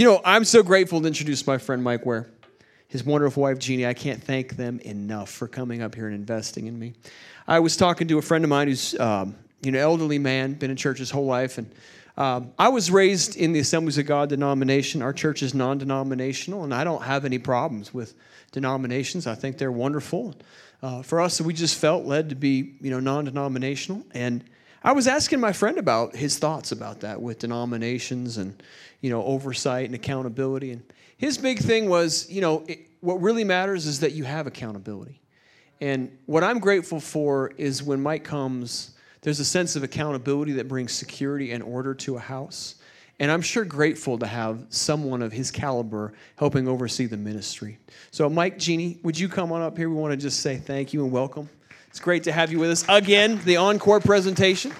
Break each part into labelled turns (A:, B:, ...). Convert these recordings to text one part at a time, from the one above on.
A: You know, I'm so grateful to introduce my friend Mike Ware, his wonderful wife Jeannie. I can't thank them enough for coming up here and investing in me. I was talking to a friend of mine who's, um, you know, elderly man, been in church his whole life, and um, I was raised in the Assemblies of God denomination. Our church is non-denominational, and I don't have any problems with denominations. I think they're wonderful. Uh, for us, we just felt led to be, you know, non-denominational, and I was asking my friend about his thoughts about that with denominations and, you know, oversight and accountability. And his big thing was, you know, it, what really matters is that you have accountability. And what I'm grateful for is when Mike comes, there's a sense of accountability that brings security and order to a house. And I'm sure grateful to have someone of his caliber helping oversee the ministry. So, Mike, Jeannie, would you come on up here? We want to just say thank you and welcome. It's great to have you with us again, the encore presentation.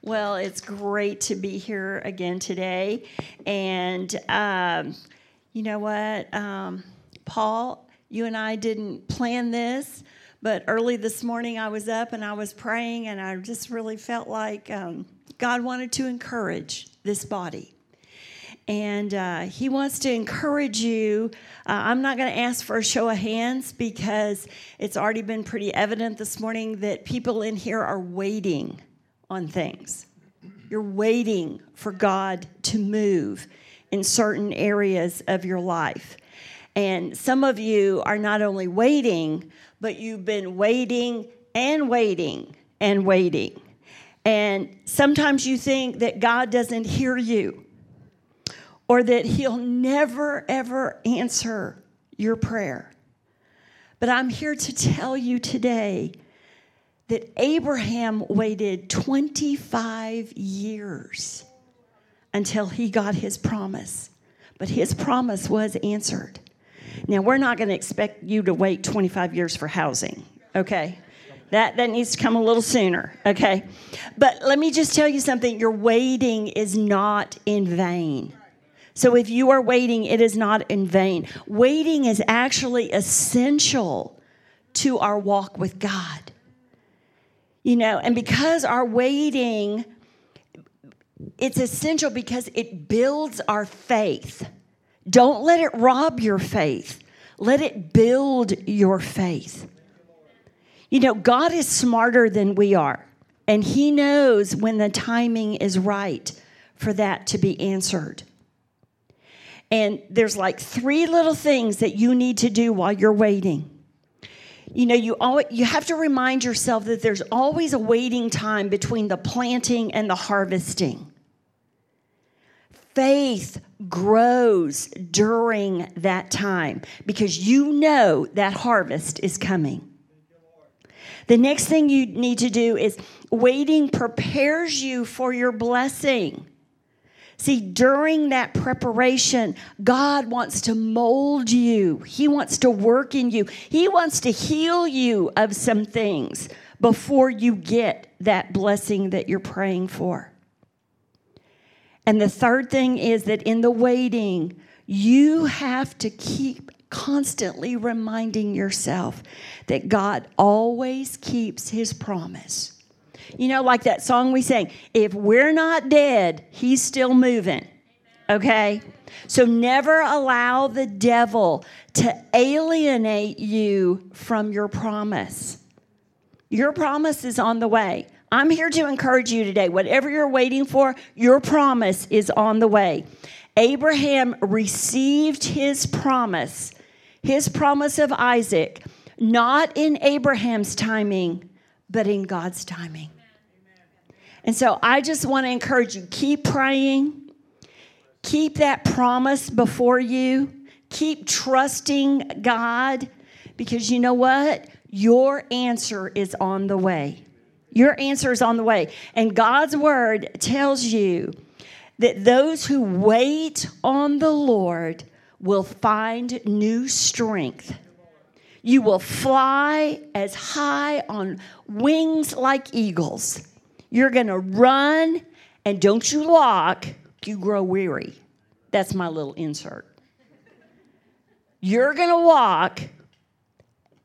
B: Well, it's great to be here again today. And um, you know what? Um, Paul, you and I didn't plan this, but early this morning I was up and I was praying, and I just really felt like um, God wanted to encourage this body and uh, he wants to encourage you. Uh, I'm not going to ask for a show of hands because it's already been pretty evident this morning that people in here are waiting on things. You're waiting for God to move in certain areas of your life. And some of you are not only waiting, but you've been waiting and waiting and waiting. And sometimes you think that God doesn't hear you or that He'll never, ever answer your prayer. But I'm here to tell you today that Abraham waited 25 years until he got his promise. But his promise was answered. Now, we're not going to expect you to wait 25 years for housing, okay? That, that needs to come a little sooner, okay? But let me just tell you something your waiting is not in vain. So if you are waiting, it is not in vain. Waiting is actually essential to our walk with God. You know, and because our waiting, it's essential because it builds our faith. Don't let it rob your faith, let it build your faith. You know, God is smarter than we are, and He knows when the timing is right for that to be answered. And there's like three little things that you need to do while you're waiting. You know, you always, you have to remind yourself that there's always a waiting time between the planting and the harvesting. Faith grows during that time because you know that harvest is coming. The next thing you need to do is waiting prepares you for your blessing. See, during that preparation, God wants to mold you. He wants to work in you. He wants to heal you of some things before you get that blessing that you're praying for. And the third thing is that in the waiting, you have to keep constantly reminding yourself that God always keeps his promise. You know, like that song we sang, if we're not dead, he's still moving. Okay? So never allow the devil to alienate you from your promise. Your promise is on the way. I'm here to encourage you today. Whatever you're waiting for, your promise is on the way. Abraham received his promise, his promise of Isaac, not in Abraham's timing, but in God's timing. And so I just want to encourage you keep praying, keep that promise before you, keep trusting God, because you know what? Your answer is on the way. Your answer is on the way. And God's word tells you that those who wait on the Lord will find new strength. You will fly as high on wings like eagles. You're going to run, and don't you walk, you grow weary. That's my little insert. You're going to walk,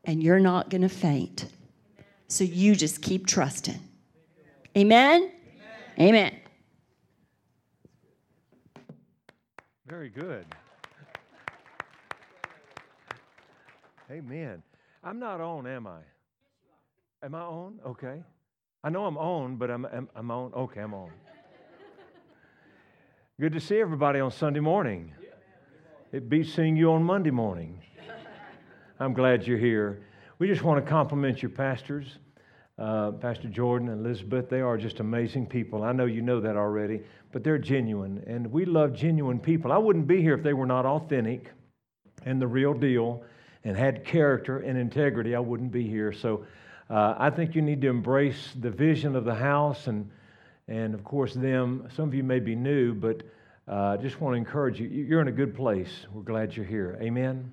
B: and you're not going to faint. So you just keep trusting. Amen? Amen. Amen.
C: Very good. Amen. I'm not on, am I? Am I on? Okay. I know I'm on, but I'm, I'm, I'm on. Okay, I'm on. Good to see everybody on Sunday morning. It beats seeing you on Monday morning. I'm glad you're here. We just want to compliment your pastors, uh, Pastor Jordan and Elizabeth. They are just amazing people. I know you know that already, but they're genuine, and we love genuine people. I wouldn't be here if they were not authentic and the real deal and had character and integrity. I wouldn't be here. So uh, I think you need to embrace the vision of the house and, and of course, them. Some of you may be new, but uh, just want to encourage you. You're in a good place. We're glad you're here. Amen.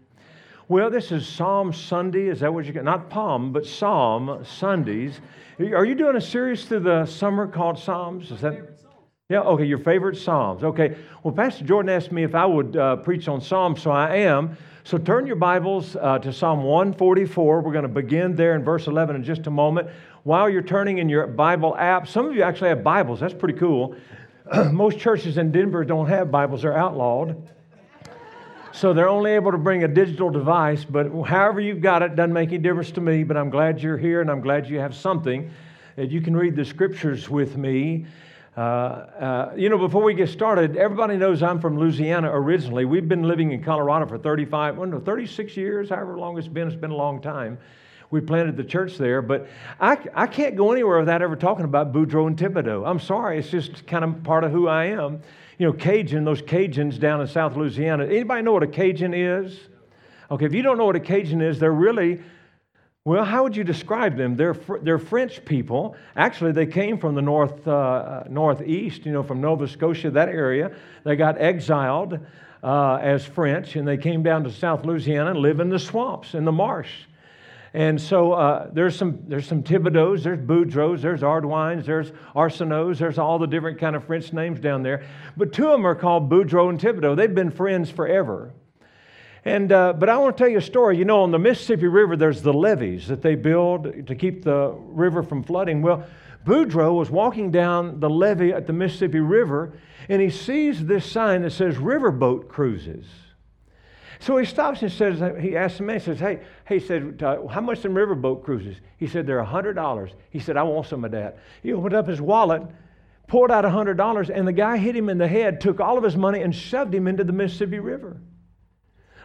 C: Well, this is Psalm Sunday. Is that what you got? Not Palm, but Psalm Sundays. Are you doing a series through the summer called Psalms? Is that? Yeah, okay, your favorite Psalms. Okay, well, Pastor Jordan asked me if I would uh, preach on Psalms, so I am. So turn your Bibles uh, to Psalm 144. We're going to begin there in verse 11 in just a moment. While you're turning in your Bible app, some of you actually have Bibles. That's pretty cool. Most churches in Denver don't have Bibles, they're outlawed. So they're only able to bring a digital device, but however you've got it doesn't make any difference to me. But I'm glad you're here and I'm glad you have something that you can read the scriptures with me. Uh, uh, you know, before we get started, everybody knows I'm from Louisiana originally. We've been living in Colorado for 35, well, no, 36 years, however long it's been. It's been a long time. We planted the church there, but I, I can't go anywhere without ever talking about Boudreaux and Thibodeau. I'm sorry, it's just kind of part of who I am. You know, Cajun, those Cajuns down in South Louisiana. Anybody know what a Cajun is? Okay, if you don't know what a Cajun is, they're really well, how would you describe them? They're, they're French people. Actually, they came from the north, uh, uh, northeast, you know, from Nova Scotia, that area. They got exiled uh, as French, and they came down to South Louisiana and live in the swamps, in the marsh. And so uh, there's some there's some Thibodauxs, there's Boudreaux, there's Ardouins, there's Arsenaults, there's all the different kind of French names down there. But two of them are called Boudreaux and Thibodaux. They've been friends forever. And, uh, but I want to tell you a story. You know, on the Mississippi River, there's the levees that they build to keep the river from flooding. Well, Boudreaux was walking down the levee at the Mississippi River, and he sees this sign that says riverboat cruises. So he stops and says, he asks the man, he says, hey, he said, uh, how much some riverboat cruises? He said, they're $100. He said, I want some of that. He opened up his wallet, poured out $100, and the guy hit him in the head, took all of his money, and shoved him into the Mississippi River.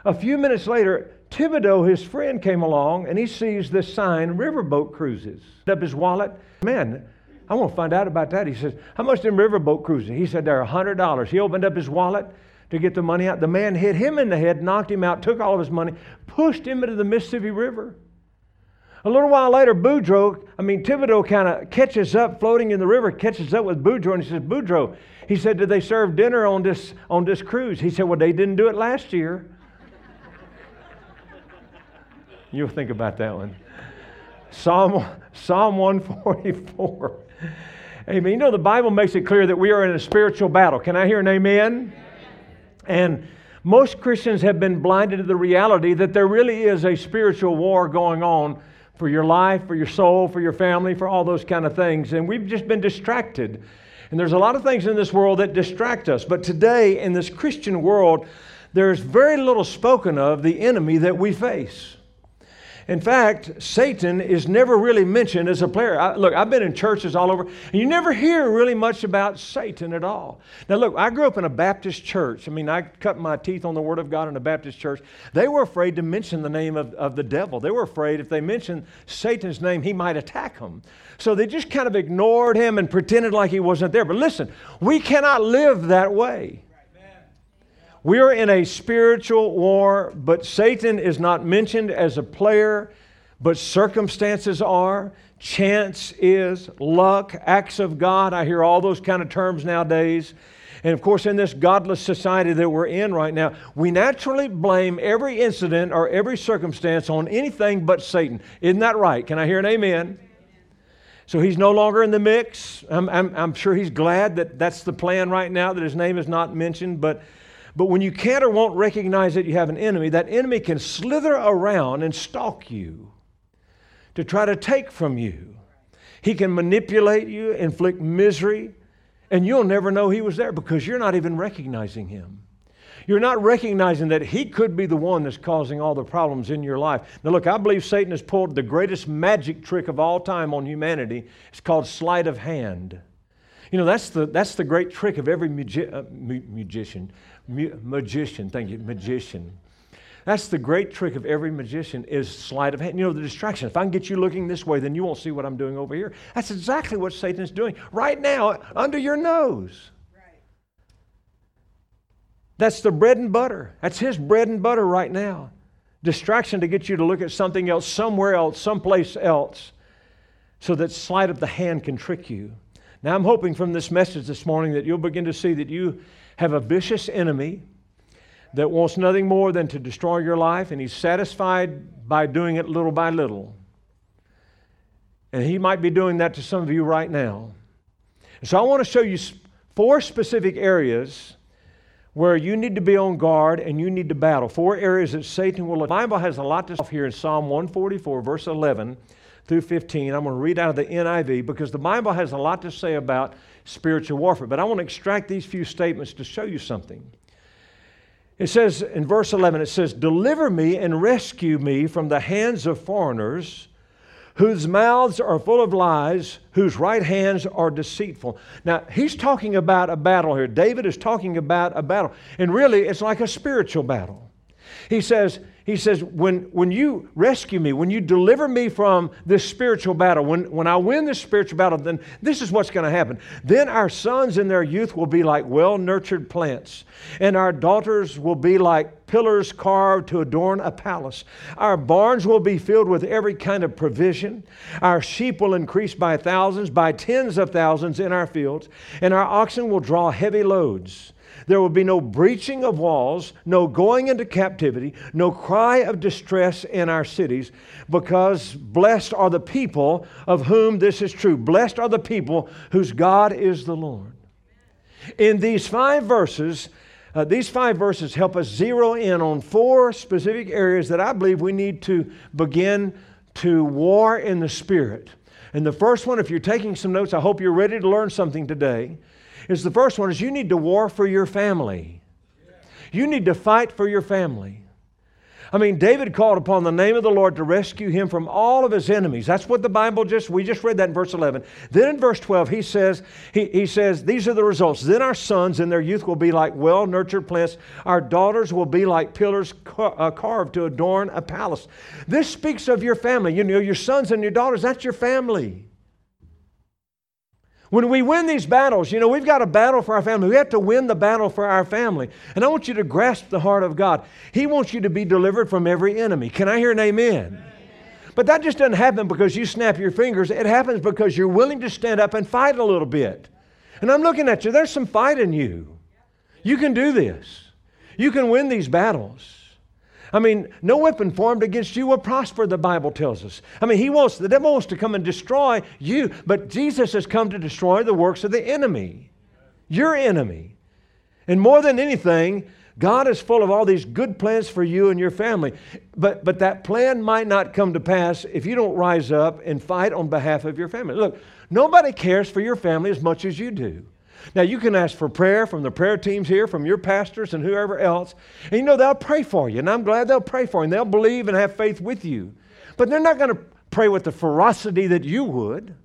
C: A few minutes later, Thibodaux, his friend, came along and he sees this sign, Riverboat Cruises. Up his wallet. Man, I want to find out about that. He says, How much them riverboat cruises? He said, They're $100. He opened up his wallet to get the money out. The man hit him in the head, knocked him out, took all of his money, pushed him into the Mississippi River. A little while later, Boudreaux, I mean, Thibodaux kind of catches up, floating in the river, catches up with Boudreaux, and he says, Boudreaux, he said, Did they serve dinner on this, on this cruise? He said, Well, they didn't do it last year. You'll think about that one. Psalm, Psalm 144. Amen. You know, the Bible makes it clear that we are in a spiritual battle. Can I hear an amen? And most Christians have been blinded to the reality that there really is a spiritual war going on for your life, for your soul, for your family, for all those kind of things. And we've just been distracted. And there's a lot of things in this world that distract us. But today, in this Christian world, there's very little spoken of the enemy that we face. In fact, Satan is never really mentioned as a player. I, look, I've been in churches all over, and you never hear really much about Satan at all. Now, look, I grew up in a Baptist church. I mean, I cut my teeth on the Word of God in a Baptist church. They were afraid to mention the name of, of the devil. They were afraid if they mentioned Satan's name, he might attack them. So they just kind of ignored him and pretended like he wasn't there. But listen, we cannot live that way. We are in a spiritual war, but Satan is not mentioned as a player, but circumstances are. Chance is, luck, acts of God. I hear all those kind of terms nowadays. And of course, in this godless society that we're in right now, we naturally blame every incident or every circumstance on anything but Satan. Isn't that right? Can I hear an amen? So he's no longer in the mix. I'm, I'm, I'm sure he's glad that that's the plan right now, that his name is not mentioned, but but when you can't or won't recognize that you have an enemy, that enemy can slither around and stalk you to try to take from you. He can manipulate you, inflict misery, and you'll never know he was there because you're not even recognizing him. You're not recognizing that he could be the one that's causing all the problems in your life. Now, look, I believe Satan has pulled the greatest magic trick of all time on humanity. It's called sleight of hand. You know, that's the, that's the great trick of every magi- uh, magician. Mu- magician, thank you, magician. That's the great trick of every magician is sleight of hand. You know, the distraction. If I can get you looking this way, then you won't see what I'm doing over here. That's exactly what Satan's doing right now under your nose. That's the bread and butter. That's his bread and butter right now. Distraction to get you to look at something else, somewhere else, someplace else, so that sleight of the hand can trick you. Now, I'm hoping from this message this morning that you'll begin to see that you have a vicious enemy that wants nothing more than to destroy your life, and he's satisfied by doing it little by little. And he might be doing that to some of you right now. so I want to show you four specific areas where you need to be on guard and you need to battle. Four areas that Satan will. The Bible has a lot to say here in Psalm 144, verse 11 through 15. I'm going to read out of the NIV because the Bible has a lot to say about spiritual warfare. But I want to extract these few statements to show you something. It says in verse 11, it says, Deliver me and rescue me from the hands of foreigners whose mouths are full of lies, whose right hands are deceitful. Now, he's talking about a battle here. David is talking about a battle. And really, it's like a spiritual battle. He says, he says, when, when you rescue me, when you deliver me from this spiritual battle, when, when I win this spiritual battle, then this is what's going to happen. Then our sons in their youth will be like well nurtured plants, and our daughters will be like pillars carved to adorn a palace. Our barns will be filled with every kind of provision. Our sheep will increase by thousands, by tens of thousands in our fields, and our oxen will draw heavy loads. There will be no breaching of walls, no going into captivity, no cry of distress in our cities, because blessed are the people of whom this is true. Blessed are the people whose God is the Lord. In these five verses, uh, these five verses help us zero in on four specific areas that I believe we need to begin to war in the Spirit. And the first one, if you're taking some notes, I hope you're ready to learn something today is the first one is you need to war for your family. You need to fight for your family. I mean, David called upon the name of the Lord to rescue him from all of his enemies. That's what the Bible just, we just read that in verse 11. Then in verse 12, he says, he, he says, these are the results. Then our sons in their youth will be like well nurtured plants. Our daughters will be like pillars car- uh, carved to adorn a palace. This speaks of your family. You know, your sons and your daughters, that's your family. When we win these battles, you know, we've got a battle for our family. We have to win the battle for our family. And I want you to grasp the heart of God. He wants you to be delivered from every enemy. Can I hear an amen? amen. But that just doesn't happen because you snap your fingers. It happens because you're willing to stand up and fight a little bit. And I'm looking at you. There's some fight in you. You can do this. You can win these battles. I mean, no weapon formed against you will prosper, the Bible tells us. I mean, he wants, the devil wants to come and destroy you, but Jesus has come to destroy the works of the enemy, your enemy. And more than anything, God is full of all these good plans for you and your family. But, but that plan might not come to pass if you don't rise up and fight on behalf of your family. Look, nobody cares for your family as much as you do. Now, you can ask for prayer from the prayer teams here, from your pastors and whoever else. And you know, they'll pray for you. And I'm glad they'll pray for you. And they'll believe and have faith with you. But they're not going to pray with the ferocity that you would.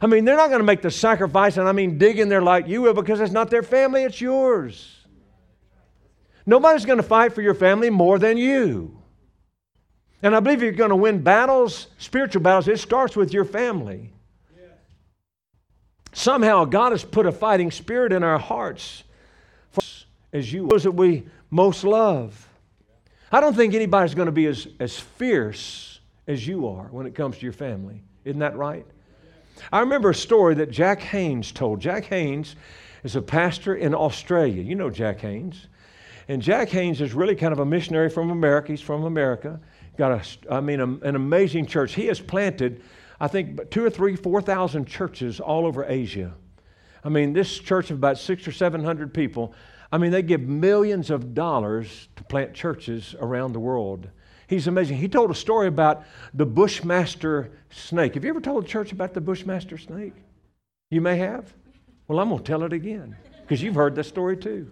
C: I mean, they're not going to make the sacrifice, and I mean dig in there like you will because it's not their family, it's yours. Nobody's going to fight for your family more than you. And I believe you're going to win battles, spiritual battles, it starts with your family. Somehow God has put a fighting spirit in our hearts for as you those that we most love. I don't think anybody's going to be as, as fierce as you are when it comes to your family. Isn't that right? I remember a story that Jack Haynes told. Jack Haynes is a pastor in Australia. You know Jack Haynes. And Jack Haynes is really kind of a missionary from America. He's from America. Got a, I mean, a, an amazing church. He has planted I think, two or three, 4,000 churches all over Asia. I mean, this church of about six or 700 people, I mean, they give millions of dollars to plant churches around the world. He's amazing. He told a story about the Bushmaster snake. Have you ever told a church about the Bushmaster snake? You may have. Well, I'm going to tell it again because you've heard that story too.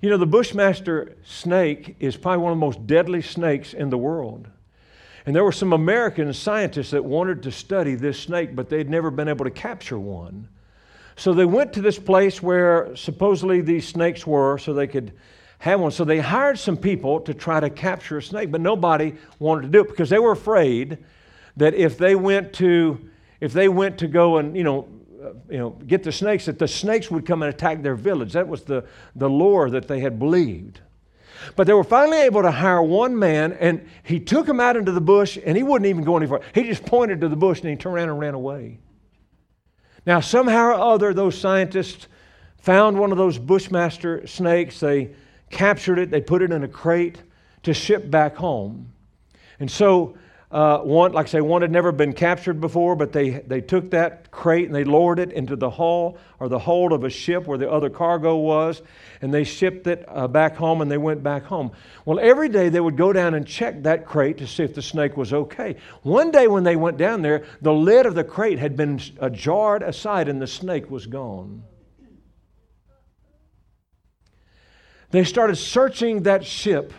C: You know, the Bushmaster snake is probably one of the most deadly snakes in the world. And there were some American scientists that wanted to study this snake, but they'd never been able to capture one. So they went to this place where supposedly these snakes were so they could have one. So they hired some people to try to capture a snake, but nobody wanted to do it because they were afraid that if they went to if they went to go and you know uh, you know get the snakes that the snakes would come and attack their village. That was the the lore that they had believed. But they were finally able to hire one man, and he took him out into the bush, and he wouldn't even go any further. He just pointed to the bush, and he turned around and ran away. Now, somehow or other, those scientists found one of those bushmaster snakes. They captured it, they put it in a crate to ship back home. And so uh, one, like I say, one had never been captured before, but they, they took that crate and they lowered it into the hull or the hold of a ship where the other cargo was, and they shipped it uh, back home and they went back home. Well, every day they would go down and check that crate to see if the snake was okay. One day when they went down there, the lid of the crate had been uh, jarred aside and the snake was gone. They started searching that ship.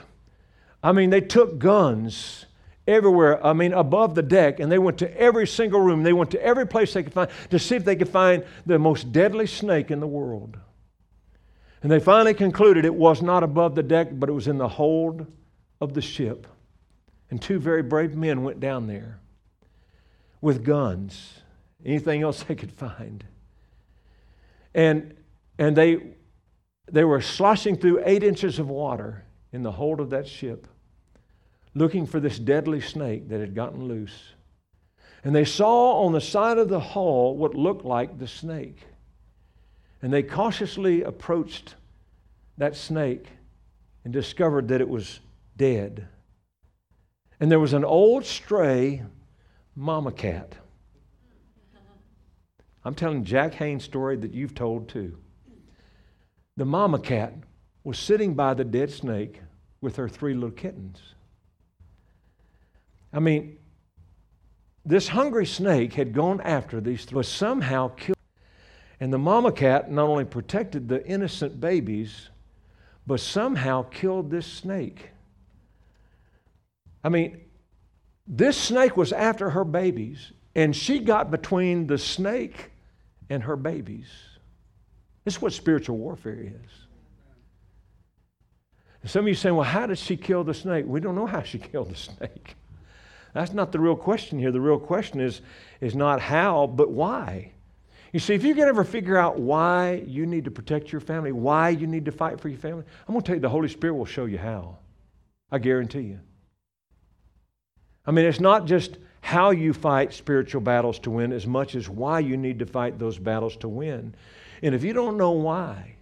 C: I mean, they took guns everywhere, I mean, above the deck, and they went to every single room. They went to every place they could find to see if they could find the most deadly snake in the world. And they finally concluded it was not above the deck, but it was in the hold of the ship. And two very brave men went down there with guns, anything else they could find. And, and they, they were sloshing through eight inches of water in the hold of that ship looking for this deadly snake that had gotten loose. And they saw on the side of the hall what looked like the snake. And they cautiously approached that snake and discovered that it was dead. And there was an old stray mama cat. I'm telling Jack Haynes' story that you've told too. The mama cat was sitting by the dead snake with her three little kittens. I mean, this hungry snake had gone after these three, was somehow killed. And the mama cat not only protected the innocent babies, but somehow killed this snake. I mean, this snake was after her babies, and she got between the snake and her babies. This is what spiritual warfare is. And some of you saying, well, how did she kill the snake? We don't know how she killed the snake. That's not the real question here. The real question is, is not how, but why. You see, if you can ever figure out why you need to protect your family, why you need to fight for your family, I'm going to tell you the Holy Spirit will show you how. I guarantee you. I mean, it's not just how you fight spiritual battles to win as much as why you need to fight those battles to win. And if you don't know why,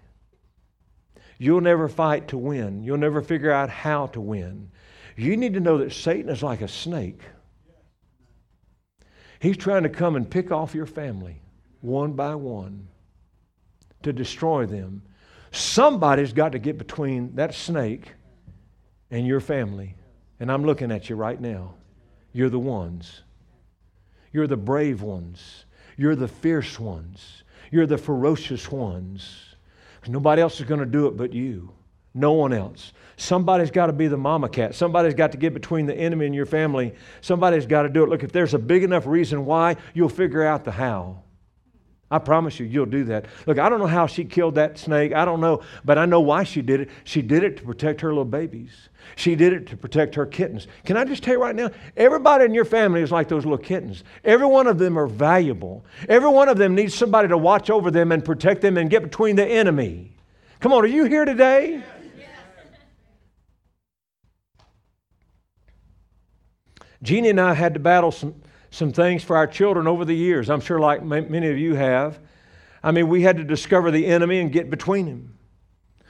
C: you'll never fight to win. You'll never figure out how to win. You need to know that Satan is like a snake. He's trying to come and pick off your family one by one to destroy them. Somebody's got to get between that snake and your family. And I'm looking at you right now. You're the ones. You're the brave ones. You're the fierce ones. You're the ferocious ones. Nobody else is going to do it but you. No one else. Somebody's got to be the mama cat. Somebody's got to get between the enemy and your family. Somebody's got to do it. Look, if there's a big enough reason why, you'll figure out the how. I promise you, you'll do that. Look, I don't know how she killed that snake. I don't know, but I know why she did it. She did it to protect her little babies. She did it to protect her kittens. Can I just tell you right now? Everybody in your family is like those little kittens. Every one of them are valuable. Every one of them needs somebody to watch over them and protect them and get between the enemy. Come on, are you here today? Jeannie and I had to battle some, some things for our children over the years. I'm sure, like many of you have. I mean, we had to discover the enemy and get between him.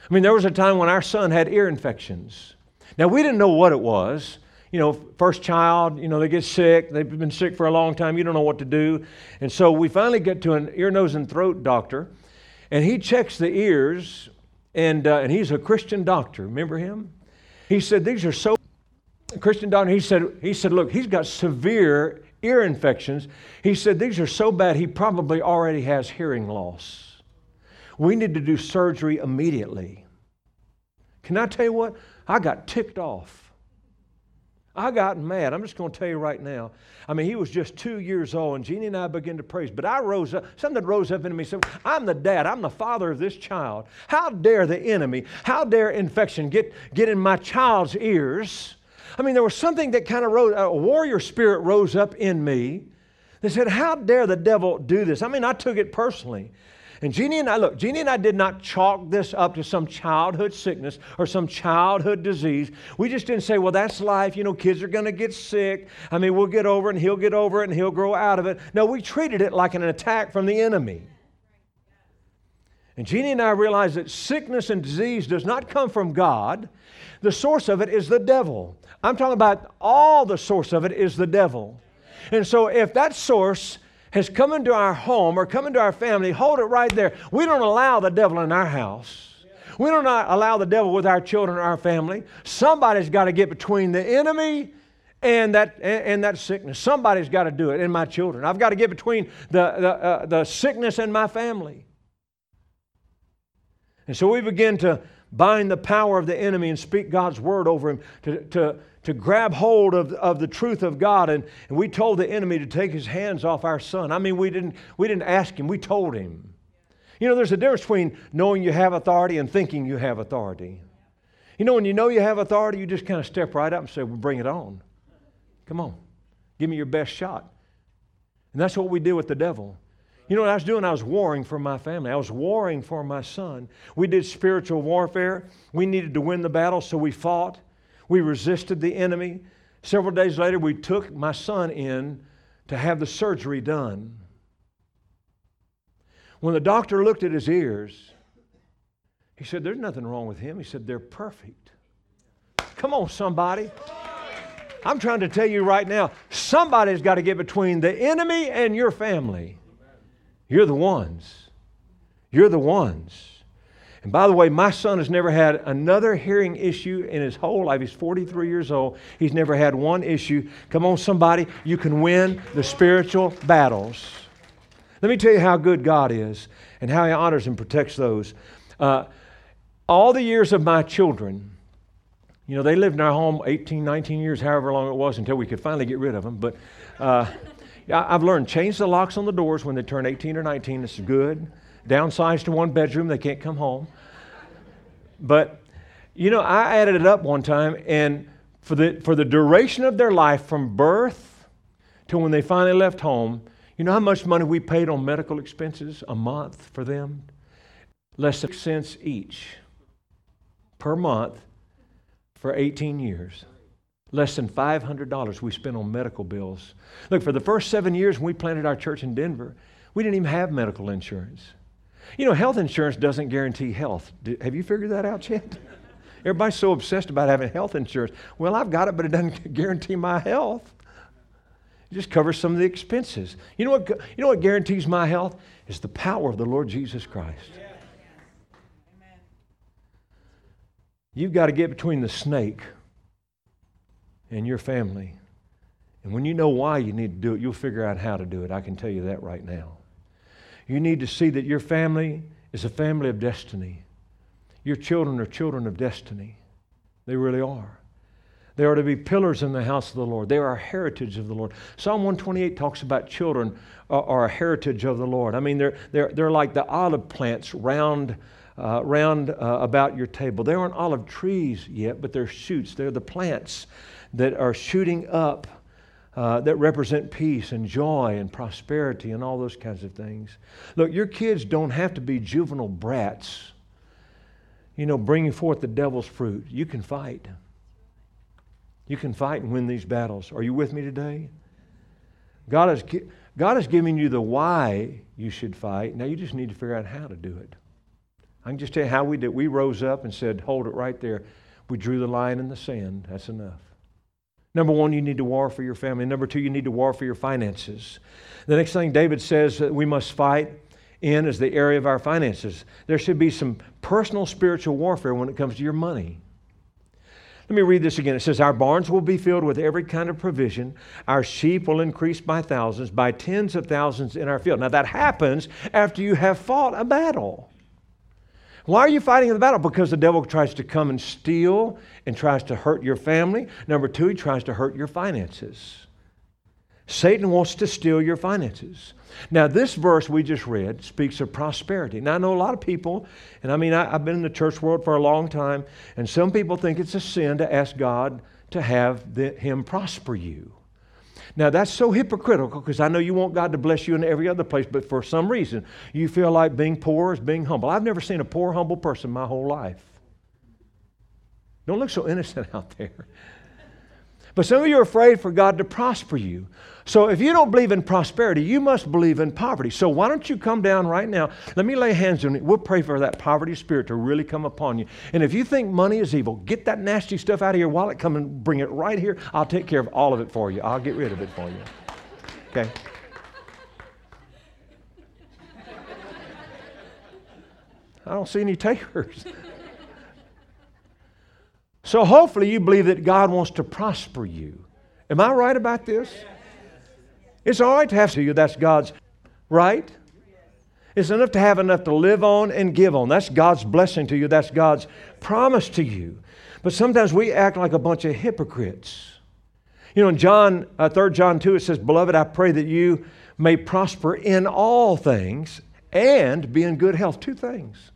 C: I mean, there was a time when our son had ear infections. Now, we didn't know what it was. You know, first child, you know, they get sick. They've been sick for a long time. You don't know what to do. And so we finally get to an ear, nose, and throat doctor, and he checks the ears, and, uh, and he's a Christian doctor. Remember him? He said, These are so Christian doctor, he said, he said, look, he's got severe ear infections. He said, these are so bad, he probably already has hearing loss. We need to do surgery immediately. Can I tell you what? I got ticked off. I got mad. I'm just going to tell you right now. I mean, he was just two years old, and Jeannie and I began to praise. But I rose up, something rose up in me. Said, I'm the dad. I'm the father of this child. How dare the enemy, how dare infection get, get in my child's ears? I mean, there was something that kind of rose, a warrior spirit rose up in me that said, How dare the devil do this? I mean, I took it personally. And Jeannie and I, look, Jeannie and I did not chalk this up to some childhood sickness or some childhood disease. We just didn't say, well, that's life. You know, kids are going to get sick. I mean, we'll get over it and he'll get over it and he'll grow out of it. No, we treated it like an attack from the enemy. And Jeannie and I realized that sickness and disease does not come from God. The source of it is the devil. I'm talking about all the source of it is the devil. And so if that source has come into our home or come into our family, hold it right there. We don't allow the devil in our house. We don't allow the devil with our children or our family. Somebody's got to get between the enemy and that, and that sickness. Somebody's got to do it, and my children. I've got to get between the, the, uh, the sickness and my family. And so we begin to bind the power of the enemy and speak God's word over him to, to, to grab hold of, of the truth of God. And, and we told the enemy to take his hands off our son. I mean, we didn't, we didn't ask him, we told him. You know, there's a difference between knowing you have authority and thinking you have authority. You know, when you know you have authority, you just kind of step right up and say, Well, bring it on. Come on, give me your best shot. And that's what we did with the devil. You know what I was doing? I was warring for my family. I was warring for my son. We did spiritual warfare. We needed to win the battle, so we fought. We resisted the enemy. Several days later, we took my son in to have the surgery done. When the doctor looked at his ears, he said, There's nothing wrong with him. He said, They're perfect. Come on, somebody. I'm trying to tell you right now somebody's got to get between the enemy and your family. You're the ones. You're the ones. And by the way, my son has never had another hearing issue in his whole life. He's 43 years old. He's never had one issue. Come on, somebody, you can win the spiritual battles. Let me tell you how good God is and how He honors and protects those. Uh, all the years of my children, you know, they lived in our home 18, 19 years, however long it was, until we could finally get rid of them. But uh, I've learned change the locks on the doors when they turn 18 or 19. This is good downsized to one bedroom. They can't come home. But, you know, I added it up one time, and for the, for the duration of their life from birth to when they finally left home, you know how much money we paid on medical expenses a month for them? Less than cents each per month for 18 years. Less than $500 we spent on medical bills. Look, for the first seven years when we planted our church in Denver, we didn't even have medical insurance. You know, health insurance doesn't guarantee health. Have you figured that out yet? Everybody's so obsessed about having health insurance. Well, I've got it, but it doesn't guarantee my health. It just covers some of the expenses. You know what, you know what guarantees my health? Is the power of the Lord Jesus Christ. You've got to get between the snake and your family. And when you know why you need to do it, you'll figure out how to do it. I can tell you that right now. You need to see that your family is a family of destiny. Your children are children of destiny. They really are. They are to be pillars in the house of the Lord. They are a heritage of the Lord. Psalm 128 talks about children are, a heritage of the Lord. I mean, they're, they're, they're like the olive plants round, uh, round uh, about your table. They aren't olive trees yet, but they're shoots. They're the plants that are shooting up uh, that represent peace and joy and prosperity and all those kinds of things. Look, your kids don't have to be juvenile brats, you know, bringing forth the devil's fruit. You can fight. You can fight and win these battles. Are you with me today? God has, God has given you the why you should fight. Now you just need to figure out how to do it. I can just tell you how we did. We rose up and said, Hold it right there. We drew the line in the sand. That's enough. Number one, you need to war for your family. Number two, you need to war for your finances. The next thing David says that we must fight in is the area of our finances. There should be some personal spiritual warfare when it comes to your money. Let me read this again. It says, Our barns will be filled with every kind of provision. Our sheep will increase by thousands, by tens of thousands in our field. Now, that happens after you have fought a battle. Why are you fighting in the battle? Because the devil tries to come and steal and tries to hurt your family. Number two, he tries to hurt your finances. Satan wants to steal your finances. Now, this verse we just read speaks of prosperity. Now, I know a lot of people, and I mean, I, have been in the church world for a long time, and some people think it's a sin to ask God to have the, Him prosper you. Now, that's so hypocritical because I know you want God to bless you in every other place, but for some reason, you feel like being poor is being humble. I've never seen a poor, humble person my whole life. Don't look so innocent out there. But some of you are afraid for God to prosper you. So if you don't believe in prosperity, you must believe in poverty. So why don't you come down right now? Let me lay hands on you. We'll pray for that poverty spirit to really come upon you. And if you think money is evil, get that nasty stuff out of your wallet, come and bring it right here. I'll take care of all of it for you. I'll get rid of it for you. Okay? I don't see any takers. So hopefully you believe that God wants to prosper you. Am I right about this? It's all right to have to you. That's God's right. It's enough to have enough to live on and give on. That's God's blessing to you. That's God's promise to you. But sometimes we act like a bunch of hypocrites. You know, in John, uh, 3 John 2, it says, Beloved, I pray that you may prosper in all things and be in good health. Two things.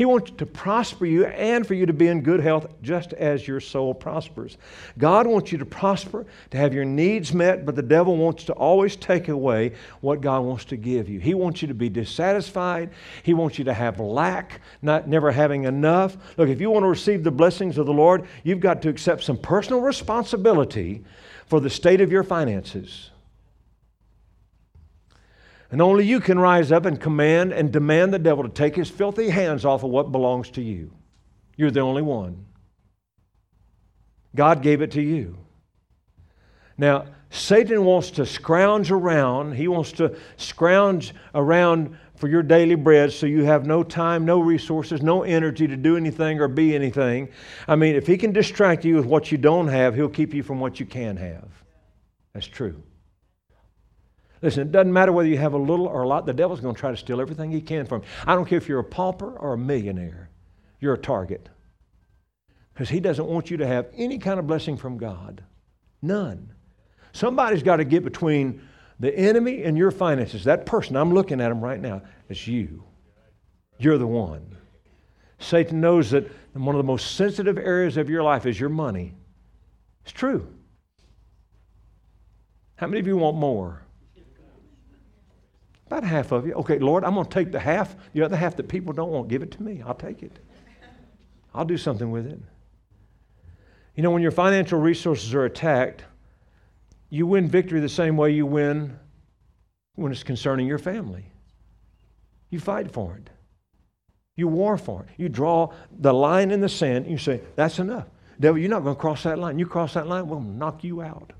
C: He wants to prosper you and for you to be in good health just as your soul prospers. God wants you to prosper, to have your needs met, but the devil wants to always take away what God wants to give you. He wants you to be dissatisfied. He wants you to have lack, not never having enough. Look, if you want to receive the blessings of the Lord, you've got to accept some personal responsibility for the state of your finances. And only you can rise up and command and demand the devil to take his filthy hands off of what belongs to you. You're the only one. God gave it to you. Now, Satan wants to scrounge around. He wants to scrounge around for your daily bread so you have no time, no resources, no energy to do anything or be anything. I mean, if he can distract you with what you don't have, he'll keep you from what you can have. That's true. Listen, it doesn't matter whether you have a little or a lot, the devil's going to try to steal everything he can from you. I don't care if you're a pauper or a millionaire, you're a target. Because he doesn't want you to have any kind of blessing from God. None. Somebody's got to get between the enemy and your finances. That person, I'm looking at him right now, it's you. You're the one. Satan knows that one of the most sensitive areas of your life is your money. It's true. How many of you want more? About half of you. Okay, Lord, I'm going to take the half, the other half that people don't want. Give it to me. I'll take it. I'll do something with it. You know, when your financial resources are attacked, you win victory the same way you win when it's concerning your family. You fight for it. You war for it. You draw the line in the sand. You say, That's enough. Devil, you're not going to cross that line. You cross that line, we'll knock you out.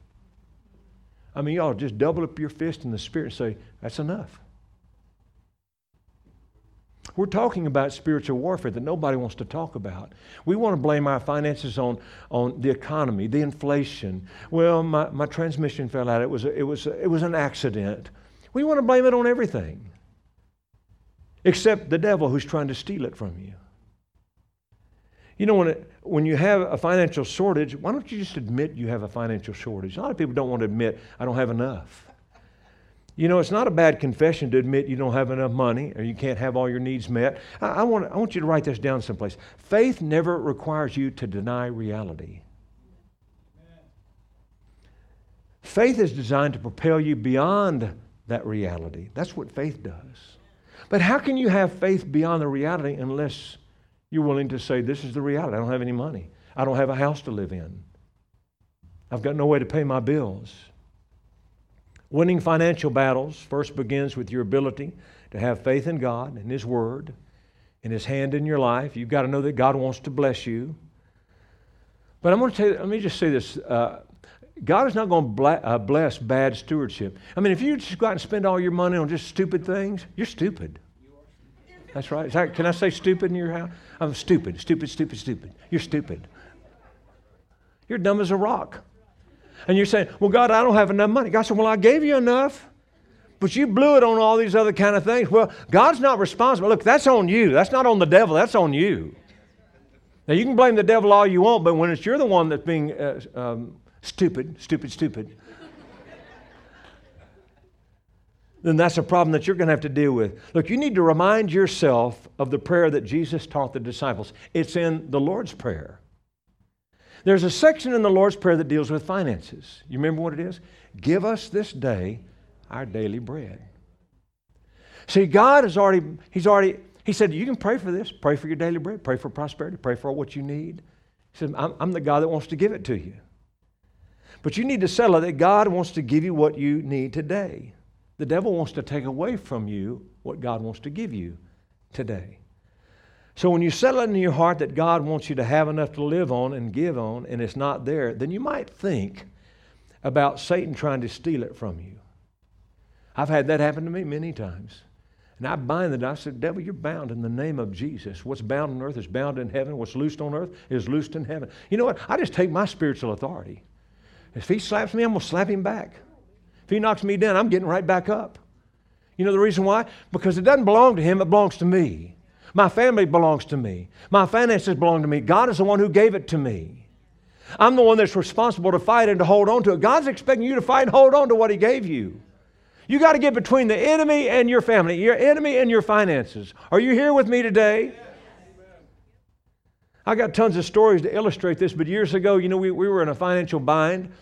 C: I mean, y'all just double up your fist in the spirit and say, That's enough. We're talking about spiritual warfare that nobody wants to talk about. We want to blame our finances on, on the economy, the inflation. Well, my, my transmission fell out. It was, a, it, was a, it was an accident. We want to blame it on everything, except the devil who's trying to steal it from you. You know, when, it, when you have a financial shortage, why don't you just admit you have a financial shortage? A lot of people don't want to admit, I don't have enough. You know, it's not a bad confession to admit you don't have enough money or you can't have all your needs met. I, I, want, I want you to write this down someplace. Faith never requires you to deny reality. Faith is designed to propel you beyond that reality. That's what faith does. But how can you have faith beyond the reality unless you're willing to say, This is the reality. I don't have any money. I don't have a house to live in. I've got no way to pay my bills. Winning financial battles first begins with your ability to have faith in God and His Word and His hand in your life. You've got to know that God wants to bless you. But I'm going to tell you, let me just say this. Uh, God is not going to uh, bless bad stewardship. I mean, if you just go out and spend all your money on just stupid things, you're stupid. That's right. That, can I say stupid in your house? I'm stupid, stupid, stupid, stupid. You're stupid. You're dumb as a rock. And you're saying, Well, God, I don't have enough money. God said, Well, I gave you enough. But you blew it on all these other kind of things. Well, God's not responsible. Look, that's on you. That's not on the devil. That's on you. Now, you can blame the devil all you want, but when it's you're the one that's being uh, um, stupid, stupid, stupid, then that's a problem that you're going to have to deal with. Look, you need to remind yourself of the prayer that Jesus taught the disciples. It's in the Lord's Prayer. There's a section in the Lord's Prayer that deals with finances. You remember what it is? Give us this day our daily bread. See, God has already, He's already, He said, you can pray for this. Pray for your daily bread. Pray for prosperity. Pray for what you need. He said, I'm, I'm the God that wants to give it to you. But you need to settle that God wants to give you what you need today. The devil wants to take away from you what God wants to give you today. So when you settle it in your heart that God wants you to have enough to live on and give on, and it's not there, then you might think about Satan trying to steal it from you. I've had that happen to me many times. And I bind it. I said, Devil, you're bound in the name of Jesus. What's bound on earth is bound in heaven. What's loosed on earth is loosed in heaven. You know what? I just take my spiritual authority. If he slaps me, I'm going to slap him back. If he knocks me down, I'm getting right back up. You know the reason why? Because it doesn't belong to him, it belongs to me. My family belongs to me. My finances belong to me. God is the one who gave it to me. I'm the one that's responsible to fight and to hold on to it. God's expecting you to fight and hold on to what He gave you. You got to get between the enemy and your family, your enemy and your finances. Are you here with me today? I got tons of stories to illustrate this, but years ago, you know, we, we were in a financial bind.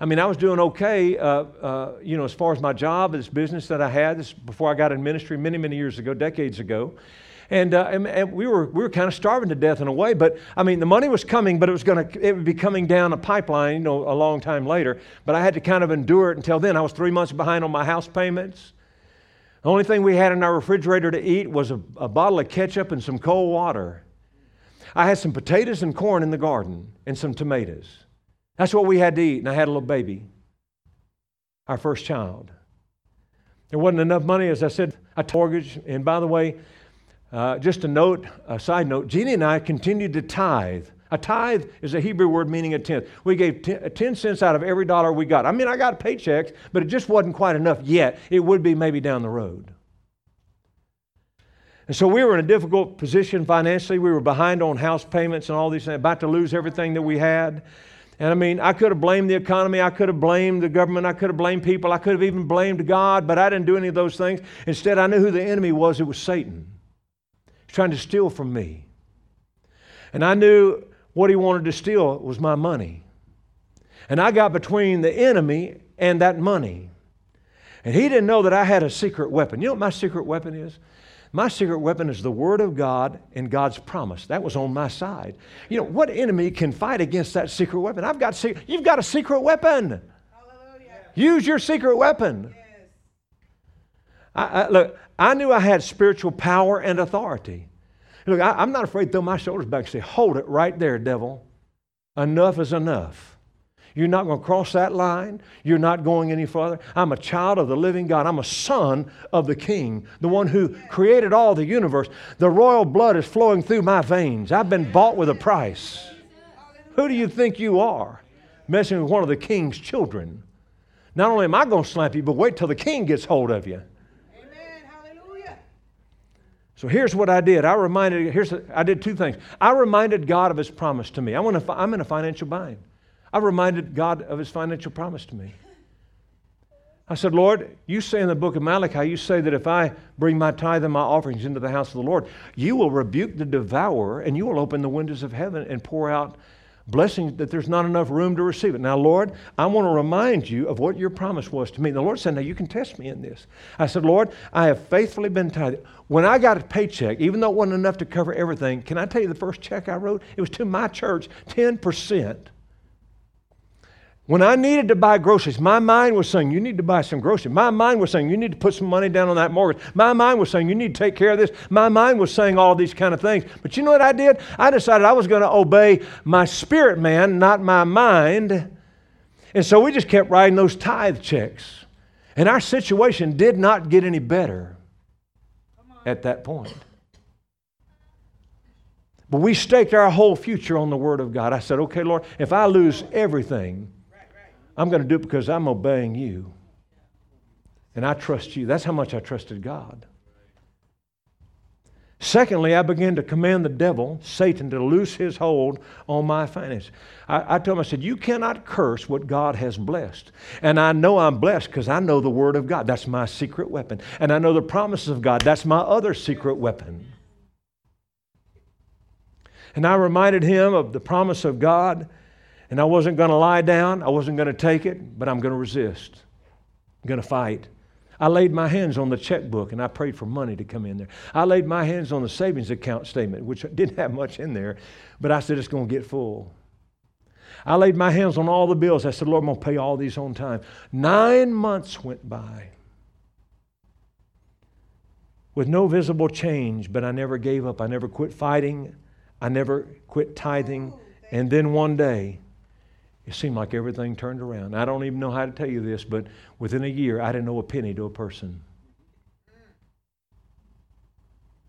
C: I mean, I was doing okay, uh, uh, you know, as far as my job, this business that I had, this before I got in ministry many, many years ago, decades ago. And, uh, and, and, we were, we were kind of starving to death in a way, but I mean, the money was coming, but it was going to, it would be coming down a pipeline, you know, a long time later. But I had to kind of endure it until then. I was three months behind on my house payments. The only thing we had in our refrigerator to eat was a, a bottle of ketchup and some cold water. I had some potatoes and corn in the garden and some tomatoes. That's what we had to eat. And I had a little baby, our first child. There wasn't enough money, as I said, a mortgage. And by the way, uh, just a note, a side note, Jeannie and I continued to tithe. A tithe is a Hebrew word meaning a tenth. We gave t- 10 cents out of every dollar we got. I mean, I got paychecks, but it just wasn't quite enough yet. It would be maybe down the road. And so we were in a difficult position financially. We were behind on house payments and all these things, about to lose everything that we had. And I mean, I could have blamed the economy, I could have blamed the government, I could have blamed people, I could have even blamed God, but I didn't do any of those things. Instead, I knew who the enemy was. It was Satan. He's trying to steal from me. And I knew what he wanted to steal was my money. And I got between the enemy and that money. And he didn't know that I had a secret weapon. You know what my secret weapon is? My secret weapon is the Word of God and God's promise. That was on my side. You know, what enemy can fight against that secret weapon? I've got, you've got a secret weapon. Hallelujah. Use your secret weapon. Yes. I, I, look, I knew I had spiritual power and authority. Look, I, I'm not afraid to throw my shoulders back and say, Hold it right there, devil. Enough is enough. You're not going to cross that line. You're not going any further. I'm a child of the living God. I'm a son of the King, the one who created all the universe. The royal blood is flowing through my veins. I've been bought with a price. Who do you think you are? Messing with one of the King's children. Not only am I going to slap you, but wait till the King gets hold of you. Amen. Hallelujah. So here's what I did. I reminded, here's, I did two things. I reminded God of his promise to me. I'm in a, I'm in a financial bind. I reminded God of his financial promise to me. I said, Lord, you say in the book of Malachi, you say that if I bring my tithe and my offerings into the house of the Lord, you will rebuke the devourer and you will open the windows of heaven and pour out blessings that there's not enough room to receive it. Now, Lord, I want to remind you of what your promise was to me. The Lord said, Now you can test me in this. I said, Lord, I have faithfully been tithing. When I got a paycheck, even though it wasn't enough to cover everything, can I tell you the first check I wrote? It was to my church, 10%. When I needed to buy groceries, my mind was saying, You need to buy some groceries. My mind was saying, You need to put some money down on that mortgage. My mind was saying, You need to take care of this. My mind was saying all these kind of things. But you know what I did? I decided I was going to obey my spirit man, not my mind. And so we just kept writing those tithe checks. And our situation did not get any better at that point. But we staked our whole future on the Word of God. I said, Okay, Lord, if I lose everything, I'm going to do it because I'm obeying you. And I trust you. That's how much I trusted God. Secondly, I began to command the devil, Satan, to loose his hold on my finances. I, I, told him, I said, You cannot curse what God has blessed. And I know I'm blessed because I know the Word of God. That's my secret weapon. And I know the promises of God. That's my other secret weapon. And I reminded him of the promise of God. And I wasn't going to lie down, I wasn't going to take it, but I'm going to resist. I'm going to fight. I laid my hands on the checkbook and I prayed for money to come in there. I laid my hands on the savings account statement, which didn't have much in there, but I said it's going to get full. I laid my hands on all the bills. I said, Lord, I'm going to pay all these on time. Nine months went by with no visible change, but I never gave up. I never quit fighting. I never quit tithing. And then one day, it seemed like everything turned around. I don't even know how to tell you this, but within a year, I didn't owe a penny to a person.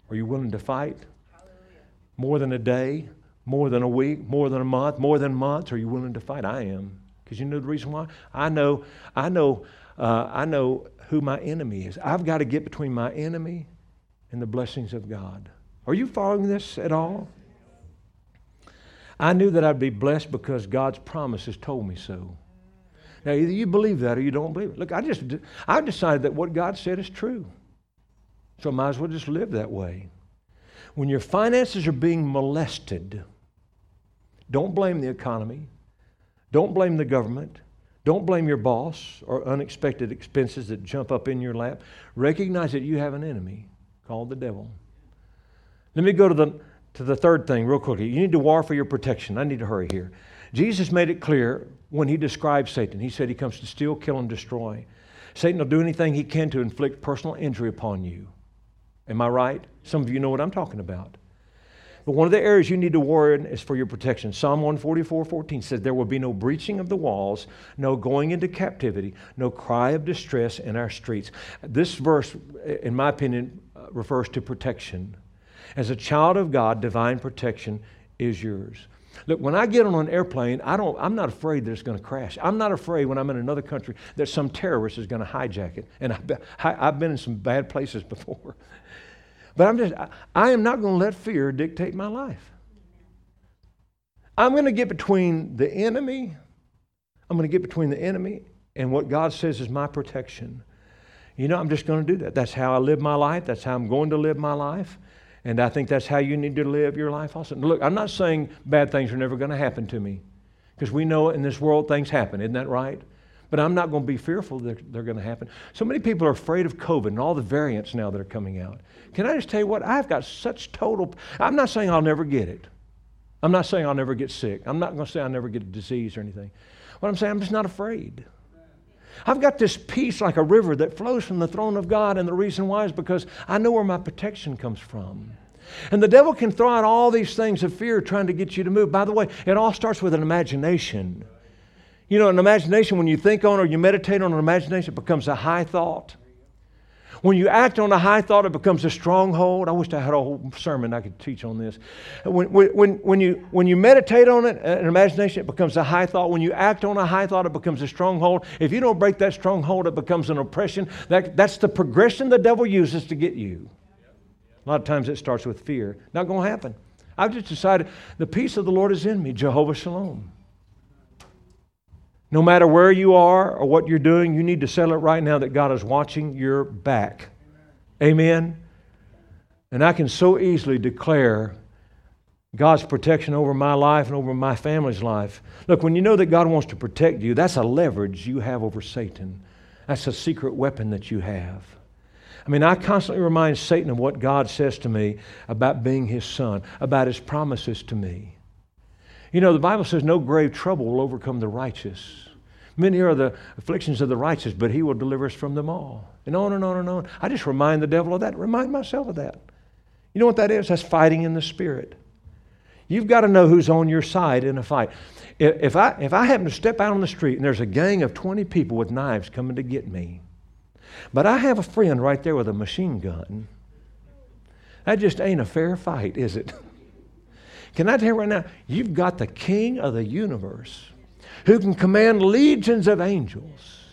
C: Are you willing to fight? More than a day, more than a week, more than a month, more than months? Are you willing to fight? I am. Because you know the reason why? I know, I know, uh, I know who my enemy is. I've got to get between my enemy and the blessings of God. Are you following this at all? I knew that I'd be blessed because God's promises told me so. Now, either you believe that or you don't believe it. Look, I just I decided that what God said is true. So I might as well just live that way. When your finances are being molested, don't blame the economy. Don't blame the government. Don't blame your boss or unexpected expenses that jump up in your lap. Recognize that you have an enemy called the devil. Let me go to the to the third thing real quickly. You need to war for your protection. I need to hurry here. Jesus made it clear when he described Satan. He said he comes to steal, kill, and destroy. Satan will do anything he can to inflict personal injury upon you. Am I right? Some of you know what I'm talking about. But one of the areas you need to war in is for your protection. Psalm 144 14 says, There will be no breaching of the walls, no going into captivity, no cry of distress in our streets. This verse, in my opinion, refers to protection. As a child of God, divine protection is yours. Look, when I get on an airplane, I don't, I'm not afraid that it's going to crash. I'm not afraid when I'm in another country that some terrorist is going to hijack it. And I've, I've been in some bad places before. But I'm just, I, I am not going to let fear dictate my life. I'm going to get between the enemy, I'm going to get between the enemy and what God says is my protection. You know, I'm just going to do that. That's how I live my life. That's how I'm going to live my life. And I think that's how you need to live your life also. Look, I'm not saying bad things are never going to happen to me because we know in this world things happen, isn't that right? But I'm not going to be fearful that they're going to happen. So many people are afraid of COVID and all the variants now that are coming out. Can I just tell you what? I've got such total. I'm not saying I'll never get it. I'm not saying I'll never get sick. I'm not going to say I'll never get a disease or anything. What I'm saying, I'm just not afraid. I've got this peace like a river that flows from the throne of God, and the reason why is because I know where my protection comes from. And the devil can throw out all these things of fear trying to get you to move. By the way, it all starts with an imagination. You know, an imagination, when you think on or you meditate on an imagination, it becomes a high thought. When you act on a high thought, it becomes a stronghold. I wish I had a whole sermon I could teach on this. When, when, when, you, when you meditate on it, uh, an imagination, it becomes a high thought. When you act on a high thought, it becomes a stronghold. If you don't break that stronghold, it becomes an oppression. That, that's the progression the devil uses to get you. A lot of times it starts with fear. Not going to happen. I've just decided the peace of the Lord is in me, Jehovah Shalom. No matter where you are or what you're doing, you need to settle it right now that God is watching your back. Amen. And I can so easily declare God's protection over my life and over my family's life. Look, when you know that God wants to protect you, that's a leverage you have over Satan. That's a secret weapon that you have. I mean, I constantly remind Satan of what God says to me about being his son, about his promises to me. You know, the Bible says no grave trouble will overcome the righteous. Many are the afflictions of the righteous, but he will deliver us from them all. And on and on and on. I just remind the devil of that, remind myself of that. You know what that is? That's fighting in the spirit. You've got to know who's on your side in a fight. If I, if I happen to step out on the street and there's a gang of 20 people with knives coming to get me, but I have a friend right there with a machine gun, that just ain't a fair fight, is it? Can I tell you right now? You've got the king of the universe who can command legions of angels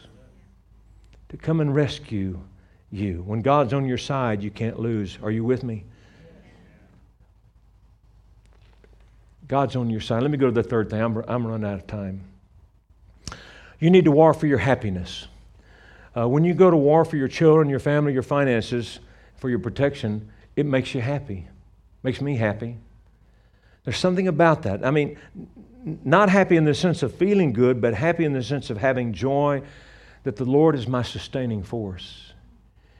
C: to come and rescue you. When God's on your side, you can't lose. Are you with me? God's on your side. Let me go to the third thing. I'm, I'm running out of time. You need to war for your happiness. Uh, when you go to war for your children, your family, your finances, for your protection, it makes you happy. Makes me happy. There's something about that. I mean, not happy in the sense of feeling good, but happy in the sense of having joy that the Lord is my sustaining force.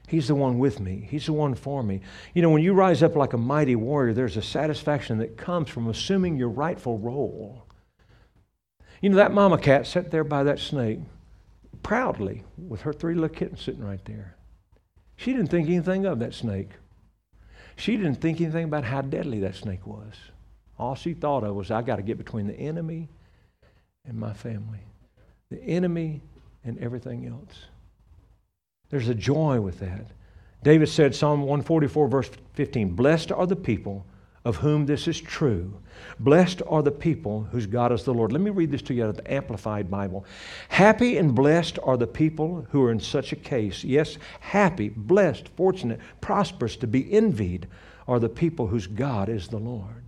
C: He's the one with me. He's the one for me. You know, when you rise up like a mighty warrior, there's a satisfaction that comes from assuming your rightful role. You know, that mama cat sat there by that snake proudly with her three little kittens sitting right there. She didn't think anything of that snake. She didn't think anything about how deadly that snake was. All she thought of was, I got to get between the enemy and my family. The enemy and everything else. There's a joy with that. David said, Psalm 144, verse 15, Blessed are the people of whom this is true. Blessed are the people whose God is the Lord. Let me read this to you out of the Amplified Bible. Happy and blessed are the people who are in such a case. Yes, happy, blessed, fortunate, prosperous, to be envied are the people whose God is the Lord.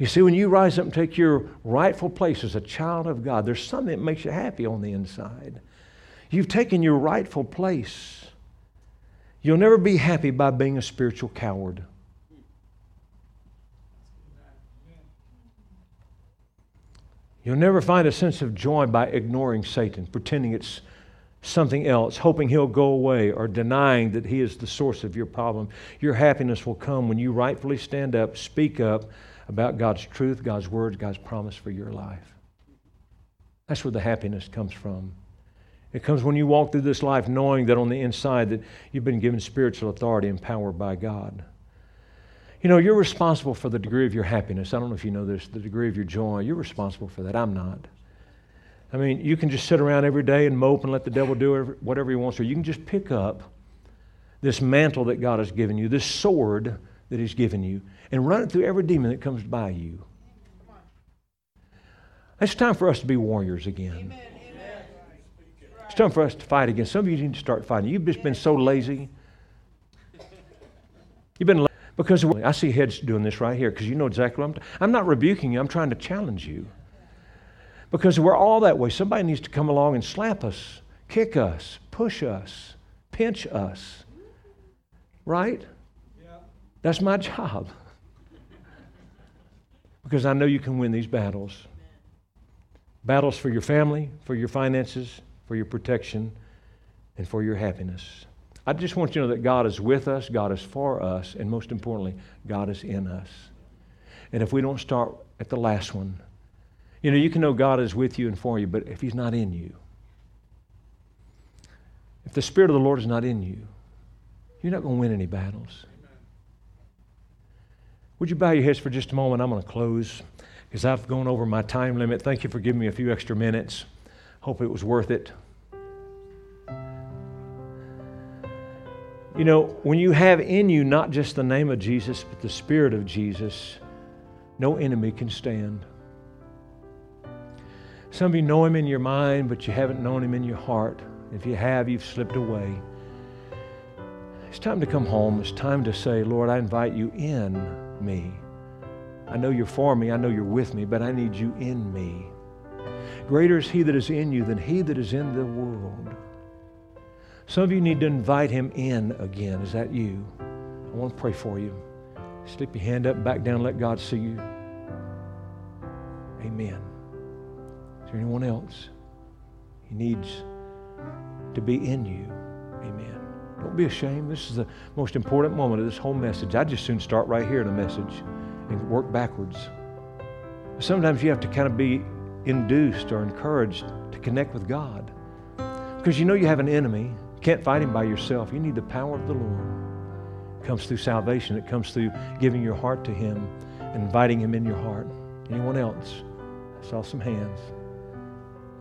C: You see, when you rise up and take your rightful place as a child of God, there's something that makes you happy on the inside. You've taken your rightful place. You'll never be happy by being a spiritual coward. You'll never find a sense of joy by ignoring Satan, pretending it's something else, hoping he'll go away, or denying that he is the source of your problem. Your happiness will come when you rightfully stand up, speak up about God's truth, God's word, God's promise for your life. That's where the happiness comes from. It comes when you walk through this life knowing that on the inside that you've been given spiritual authority and power by God. You know, you're responsible for the degree of your happiness. I don't know if you know this, the degree of your joy. You're responsible for that. I'm not. I mean, you can just sit around every day and mope and let the devil do whatever he wants, or you can just pick up this mantle that God has given you, this sword that He's given you, and run it through every demon that comes by you. It's time for us to be warriors again. Amen. It's time for us to fight again. Some of you need to start fighting. You've just been so lazy. You've been because I see heads doing this right here because you know exactly what I'm. I'm not rebuking you. I'm trying to challenge you. Because we're all that way. Somebody needs to come along and slap us, kick us, push us, pinch us. Right? That's my job. because I know you can win these battles. Battles for your family, for your finances, for your protection, and for your happiness. I just want you to know that God is with us, God is for us, and most importantly, God is in us. And if we don't start at the last one, you know, you can know God is with you and for you, but if He's not in you, if the Spirit of the Lord is not in you, you're not going to win any battles. Would you bow your heads for just a moment? I'm going to close because I've gone over my time limit. Thank you for giving me a few extra minutes. Hope it was worth it. You know, when you have in you not just the name of Jesus, but the Spirit of Jesus, no enemy can stand. Some of you know Him in your mind, but you haven't known Him in your heart. If you have, you've slipped away. It's time to come home. It's time to say, Lord, I invite you in me. I know you're for me. I know you're with me, but I need you in me. Greater is He that is in you than He that is in the world. Some of you need to invite him in again. Is that you? I want to pray for you. Slip your hand up, back down, let God see you. Amen. Is there anyone else? He needs to be in you. Amen. Don't be ashamed. This is the most important moment of this whole message. I'd just soon start right here in the message and work backwards. Sometimes you have to kind of be induced or encouraged to connect with God. Because you know you have an enemy You can't fight him by yourself. You need the power of the Lord. It comes through salvation. It comes through giving your heart to him inviting him in your heart. Anyone else? I saw some hands.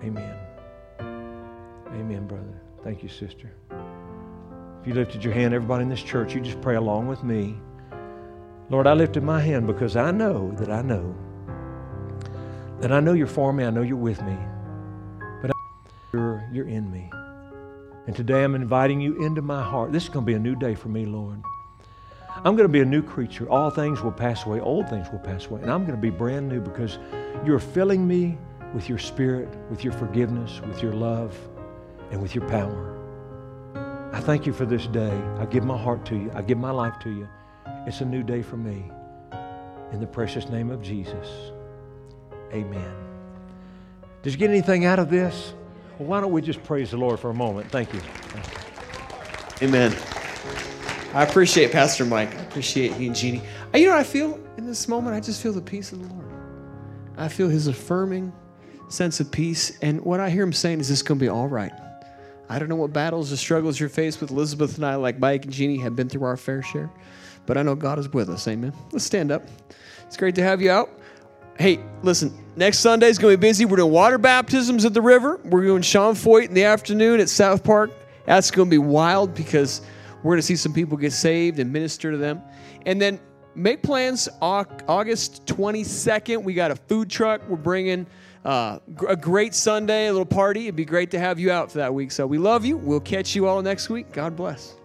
C: Amen. Amen, brother. Thank you, sister. If you lifted your hand, everybody in this church, you just pray along with me. Lord, I lifted my hand because I know that I know that I know you're for me. I know you're with me. But you're, you're in me. And today I'm inviting you into my heart. This is going to be a new day for me, Lord. I'm going to be a new creature. All things will pass away, old things will pass away. And I'm going to be brand new because you're filling me with your spirit, with your forgiveness, with your love, and with your power. I thank you for this day. I give my heart to you. I give my life to you. It's a new day for me. In the precious name of Jesus. Amen. Did you get anything out of this? Well, why don't we just praise the Lord for a moment? Thank you.
A: Amen. I appreciate Pastor Mike. I appreciate he and Jeannie. Uh, You know I feel in this moment? I just feel the peace of the Lord. I feel his affirming sense of peace. And what I hear him saying is this is going to be all right. I don't know what battles or struggles you're faced with. Elizabeth and I, like Mike and Jeannie, have been through our fair share. But I know God is with us. Amen. Let's stand up. It's great to have you out. Hey, listen, next Sunday is going to be busy. We're doing water baptisms at the river. We're doing Sean Feucht in the afternoon at South Park. That's going to be wild because we're going to see some people get saved and minister to them. And then make plans August 22nd. We got a food truck. We're bringing uh, a great Sunday, a little party. It'd be great to have you out for that week. So we love you. We'll catch you all next week. God bless.